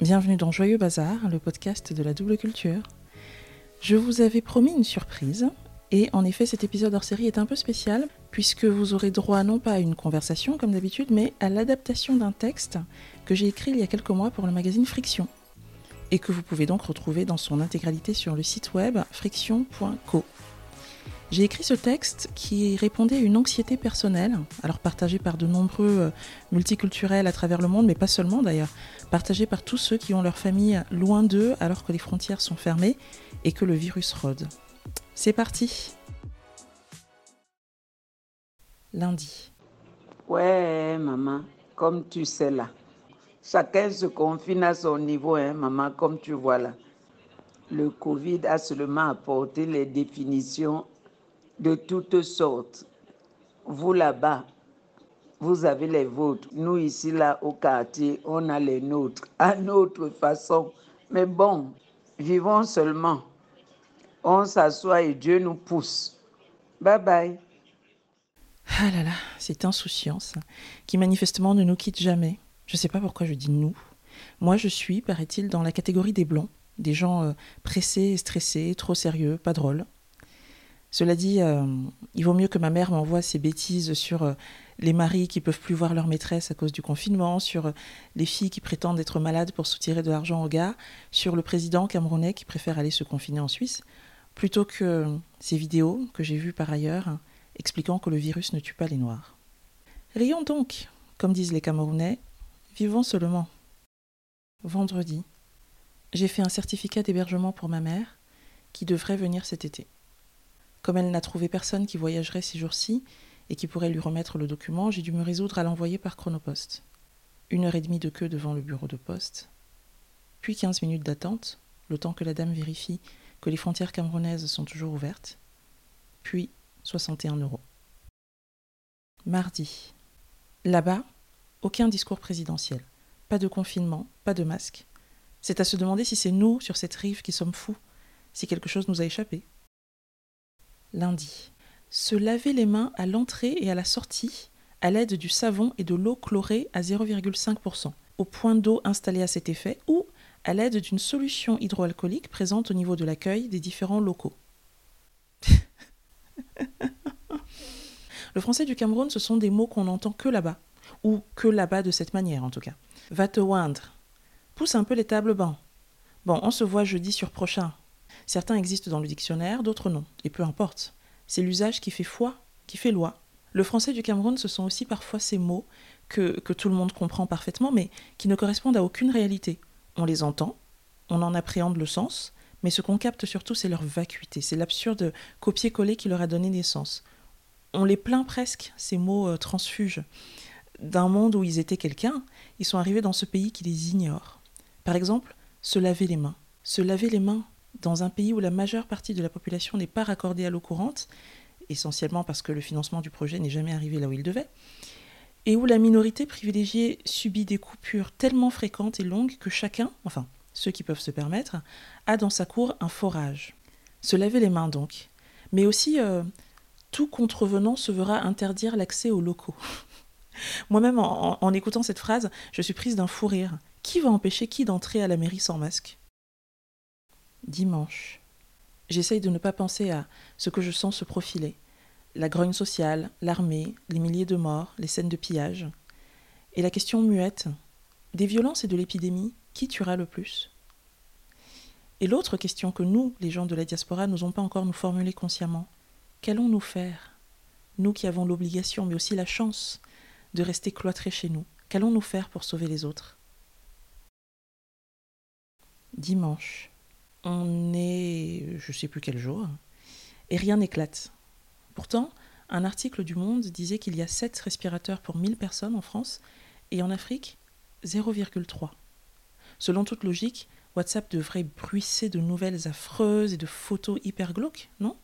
Bienvenue dans Joyeux Bazar, le podcast de la double culture. Je vous avais promis une surprise, et en effet cet épisode hors série est un peu spécial, puisque vous aurez droit non pas à une conversation comme d'habitude, mais à l'adaptation d'un texte que j'ai écrit il y a quelques mois pour le magazine Friction, et que vous pouvez donc retrouver dans son intégralité sur le site web friction.co. J'ai écrit ce texte qui répondait à une anxiété personnelle, alors partagée par de nombreux euh, multiculturels à travers le monde, mais pas seulement d'ailleurs, partagée par tous ceux qui ont leur famille loin d'eux alors que les frontières sont fermées et que le virus rôde. C'est parti Lundi. Ouais, maman, comme tu sais là. Chacun se confine à son niveau, hein, maman, comme tu vois là. Le Covid a seulement apporté les définitions de toutes sortes. Vous là-bas, vous avez les vôtres. Nous ici, là, au quartier, on a les nôtres, à notre façon. Mais bon, vivons seulement. On s'assoit et Dieu nous pousse. Bye bye. Ah là là, cette insouciance qui manifestement ne nous quitte jamais. Je ne sais pas pourquoi je dis nous. Moi, je suis, paraît-il, dans la catégorie des blancs, des gens euh, pressés, stressés, trop sérieux, pas drôles. Cela dit, euh, il vaut mieux que ma mère m'envoie ses bêtises sur euh, les maris qui peuvent plus voir leur maîtresse à cause du confinement, sur euh, les filles qui prétendent être malades pour soutirer de l'argent aux gars, sur le président camerounais qui préfère aller se confiner en Suisse, plutôt que ces vidéos que j'ai vues par ailleurs expliquant que le virus ne tue pas les Noirs. Rions donc, comme disent les Camerounais, vivons seulement. Vendredi, j'ai fait un certificat d'hébergement pour ma mère qui devrait venir cet été. Comme elle n'a trouvé personne qui voyagerait ces jours-ci et qui pourrait lui remettre le document, j'ai dû me résoudre à l'envoyer par chronopost. Une heure et demie de queue devant le bureau de poste, puis quinze minutes d'attente, le temps que la dame vérifie que les frontières camerounaises sont toujours ouvertes, puis 61 euros. Mardi. Là-bas, aucun discours présidentiel, pas de confinement, pas de masque. C'est à se demander si c'est nous, sur cette rive, qui sommes fous, si quelque chose nous a échappé lundi. Se laver les mains à l'entrée et à la sortie à l'aide du savon et de l'eau chlorée à 0,5%, au point d'eau installé à cet effet, ou à l'aide d'une solution hydroalcoolique présente au niveau de l'accueil des différents locaux. Le français du Cameroun, ce sont des mots qu'on n'entend que là-bas, ou que là-bas de cette manière en tout cas. Va te oindre. Pousse un peu les tables bancs. Bon, on se voit jeudi sur prochain. Certains existent dans le dictionnaire, d'autres non, et peu importe. C'est l'usage qui fait foi, qui fait loi. Le français du Cameroun, ce sont aussi parfois ces mots que, que tout le monde comprend parfaitement, mais qui ne correspondent à aucune réalité. On les entend, on en appréhende le sens, mais ce qu'on capte surtout, c'est leur vacuité, c'est l'absurde copier-coller qui leur a donné naissance. On les plaint presque, ces mots euh, transfuges. D'un monde où ils étaient quelqu'un, ils sont arrivés dans ce pays qui les ignore. Par exemple, se laver les mains. Se laver les mains, dans un pays où la majeure partie de la population n'est pas raccordée à l'eau courante, essentiellement parce que le financement du projet n'est jamais arrivé là où il devait, et où la minorité privilégiée subit des coupures tellement fréquentes et longues que chacun, enfin ceux qui peuvent se permettre, a dans sa cour un forage. Se laver les mains donc, mais aussi euh, tout contrevenant se verra interdire l'accès aux locaux. Moi-même, en, en écoutant cette phrase, je suis prise d'un fou rire. Qui va empêcher qui d'entrer à la mairie sans masque? Dimanche. J'essaye de ne pas penser à ce que je sens se profiler. La grogne sociale, l'armée, les milliers de morts, les scènes de pillage. Et la question muette des violences et de l'épidémie, qui tuera le plus? Et l'autre question que nous, les gens de la diaspora, n'osons pas encore nous formuler consciemment qu'allons-nous faire? Nous qui avons l'obligation, mais aussi la chance, de rester cloîtrés chez nous, qu'allons-nous faire pour sauver les autres? Dimanche on est, je sais plus quel jour, et rien n'éclate. Pourtant, un article du Monde disait qu'il y a 7 respirateurs pour 1000 personnes en France, et en Afrique, 0,3. Selon toute logique, WhatsApp devrait bruisser de nouvelles affreuses et de photos hyper glauques, non?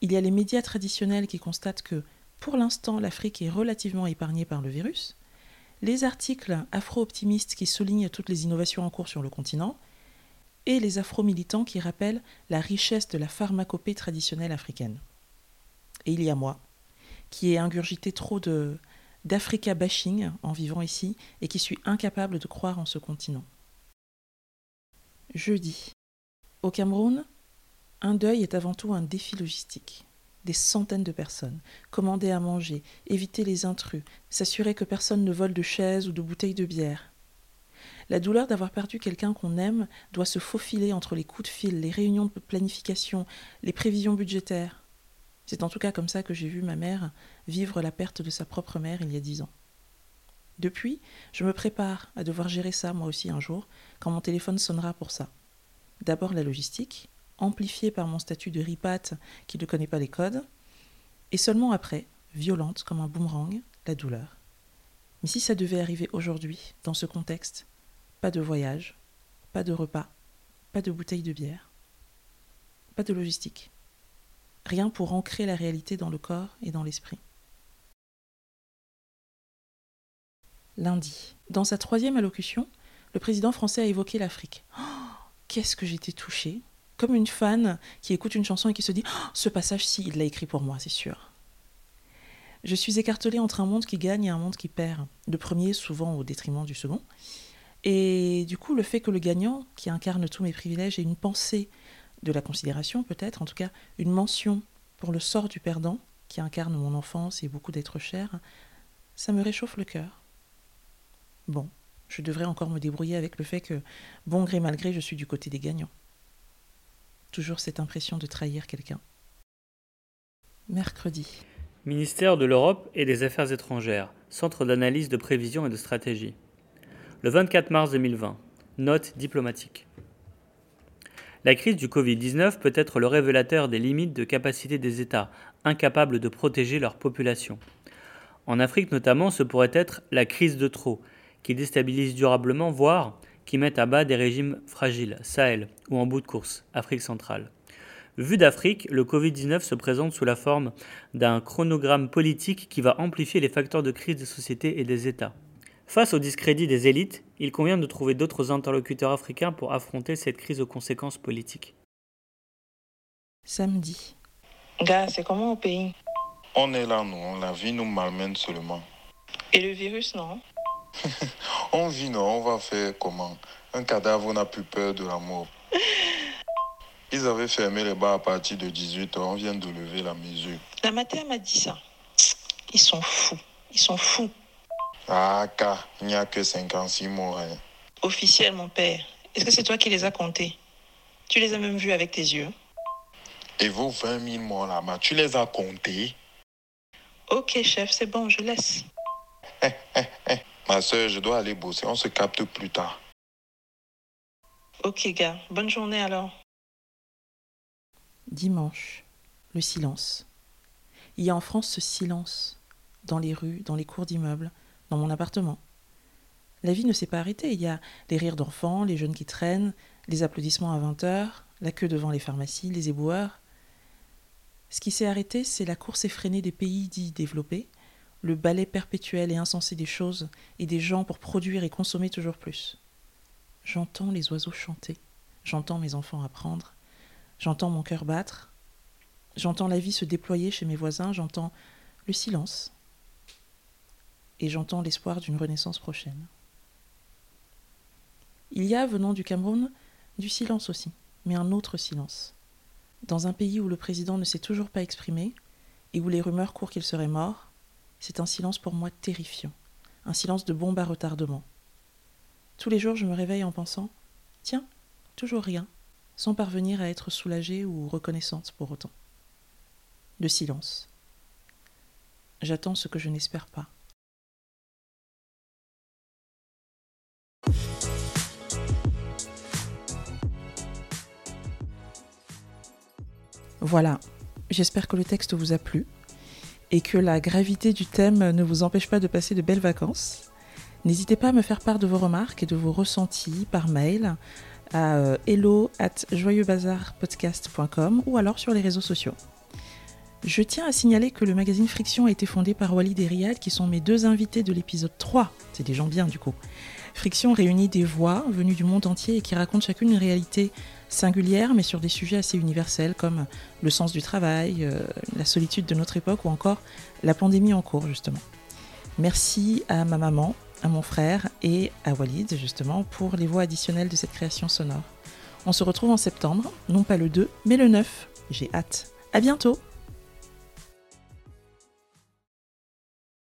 Il y a les médias traditionnels qui constatent que, pour l'instant, l'Afrique est relativement épargnée par le virus, les articles afro-optimistes qui soulignent toutes les innovations en cours sur le continent, et les afro-militants qui rappellent la richesse de la pharmacopée traditionnelle africaine. Et il y a moi, qui ai ingurgité trop de d'Africa bashing en vivant ici et qui suis incapable de croire en ce continent. Jeudi. Au Cameroun, un deuil est avant tout un défi logistique. Des centaines de personnes, commander à manger, éviter les intrus, s'assurer que personne ne vole de chaises ou de bouteilles de bière. La douleur d'avoir perdu quelqu'un qu'on aime doit se faufiler entre les coups de fil, les réunions de planification, les prévisions budgétaires. C'est en tout cas comme ça que j'ai vu ma mère vivre la perte de sa propre mère il y a dix ans. Depuis, je me prépare à devoir gérer ça moi aussi un jour, quand mon téléphone sonnera pour ça. D'abord la logistique, amplifiée par mon statut de ripate qui ne connaît pas les codes, et seulement après, violente comme un boomerang, la douleur. Mais si ça devait arriver aujourd'hui, dans ce contexte, pas de voyage, pas de repas, pas de bouteille de bière, pas de logistique. Rien pour ancrer la réalité dans le corps et dans l'esprit. Lundi. Dans sa troisième allocution, le président français a évoqué l'Afrique. Oh, Qu'est-ce que j'étais touchée Comme une fan qui écoute une chanson et qui se dit oh, Ce passage-ci, il l'a écrit pour moi, c'est sûr. Je suis écartelée entre un monde qui gagne et un monde qui perd. Le premier, souvent au détriment du second. Et du coup, le fait que le gagnant, qui incarne tous mes privilèges, ait une pensée de la considération, peut-être, en tout cas, une mention pour le sort du perdant, qui incarne mon enfance et beaucoup d'êtres chers, ça me réchauffe le cœur. Bon, je devrais encore me débrouiller avec le fait que, bon gré mal gré, je suis du côté des gagnants. Toujours cette impression de trahir quelqu'un. Mercredi. Ministère de l'Europe et des Affaires étrangères, Centre d'analyse de prévision et de stratégie. Le 24 mars 2020. Note diplomatique. La crise du Covid-19 peut être le révélateur des limites de capacité des États, incapables de protéger leur population. En Afrique notamment, ce pourrait être la crise de trop, qui déstabilise durablement, voire qui met à bas des régimes fragiles, Sahel ou en bout de course, Afrique centrale. Vu d'Afrique, le Covid-19 se présente sous la forme d'un chronogramme politique qui va amplifier les facteurs de crise des sociétés et des États. Face au discrédit des élites, il convient de trouver d'autres interlocuteurs africains pour affronter cette crise aux conséquences politiques. Samedi. Gars, c'est comment au pays? On est là, nous. La vie nous malmène seulement. Et le virus, non? On vit, non. On va faire comment? Un cadavre n'a plus peur de la mort. Ils avaient fermé les bars à partir de 18h. On vient de lever la mesure. La matin m'a dit ça. Ils sont fous. Ils sont fous. Ah, car il n'y a que 56 morts. hein. Officiel, mon père. Est-ce que c'est toi qui les as comptés? Tu les as même vus avec tes yeux Et vos 20 000 morts là-bas, tu les as comptés? Ok, chef, c'est bon, je laisse. Ma soeur, je dois aller bosser. On se capte plus tard. Ok, gars. Bonne journée alors. Dimanche. Le silence. Il y a en France ce silence, dans les rues, dans les cours d'immeubles, dans mon appartement. La vie ne s'est pas arrêtée. Il y a les rires d'enfants, les jeunes qui traînent, les applaudissements à 20 heures, la queue devant les pharmacies, les éboueurs. Ce qui s'est arrêté, c'est la course effrénée des pays dits développés, le balai perpétuel et insensé des choses et des gens pour produire et consommer toujours plus. J'entends les oiseaux chanter, j'entends mes enfants apprendre, j'entends mon cœur battre, j'entends la vie se déployer chez mes voisins, j'entends le silence et j'entends l'espoir d'une renaissance prochaine. Il y a, venant du Cameroun, du silence aussi, mais un autre silence. Dans un pays où le président ne s'est toujours pas exprimé et où les rumeurs courent qu'il serait mort, c'est un silence pour moi terrifiant, un silence de bombe à retardement. Tous les jours, je me réveille en pensant Tiens, toujours rien, sans parvenir à être soulagée ou reconnaissante pour autant. Le silence. J'attends ce que je n'espère pas. Voilà, j'espère que le texte vous a plu et que la gravité du thème ne vous empêche pas de passer de belles vacances. N'hésitez pas à me faire part de vos remarques et de vos ressentis par mail à euh, hello at joyeuxbazarpodcast.com ou alors sur les réseaux sociaux. Je tiens à signaler que le magazine Friction a été fondé par Walid et Riyad qui sont mes deux invités de l'épisode 3. C'est des gens bien du coup. Friction réunit des voix venues du monde entier et qui racontent chacune une réalité singulière mais sur des sujets assez universels comme le sens du travail, euh, la solitude de notre époque ou encore la pandémie en cours justement. Merci à ma maman, à mon frère et à Walid justement pour les voix additionnelles de cette création sonore. On se retrouve en septembre, non pas le 2, mais le 9. J'ai hâte. À bientôt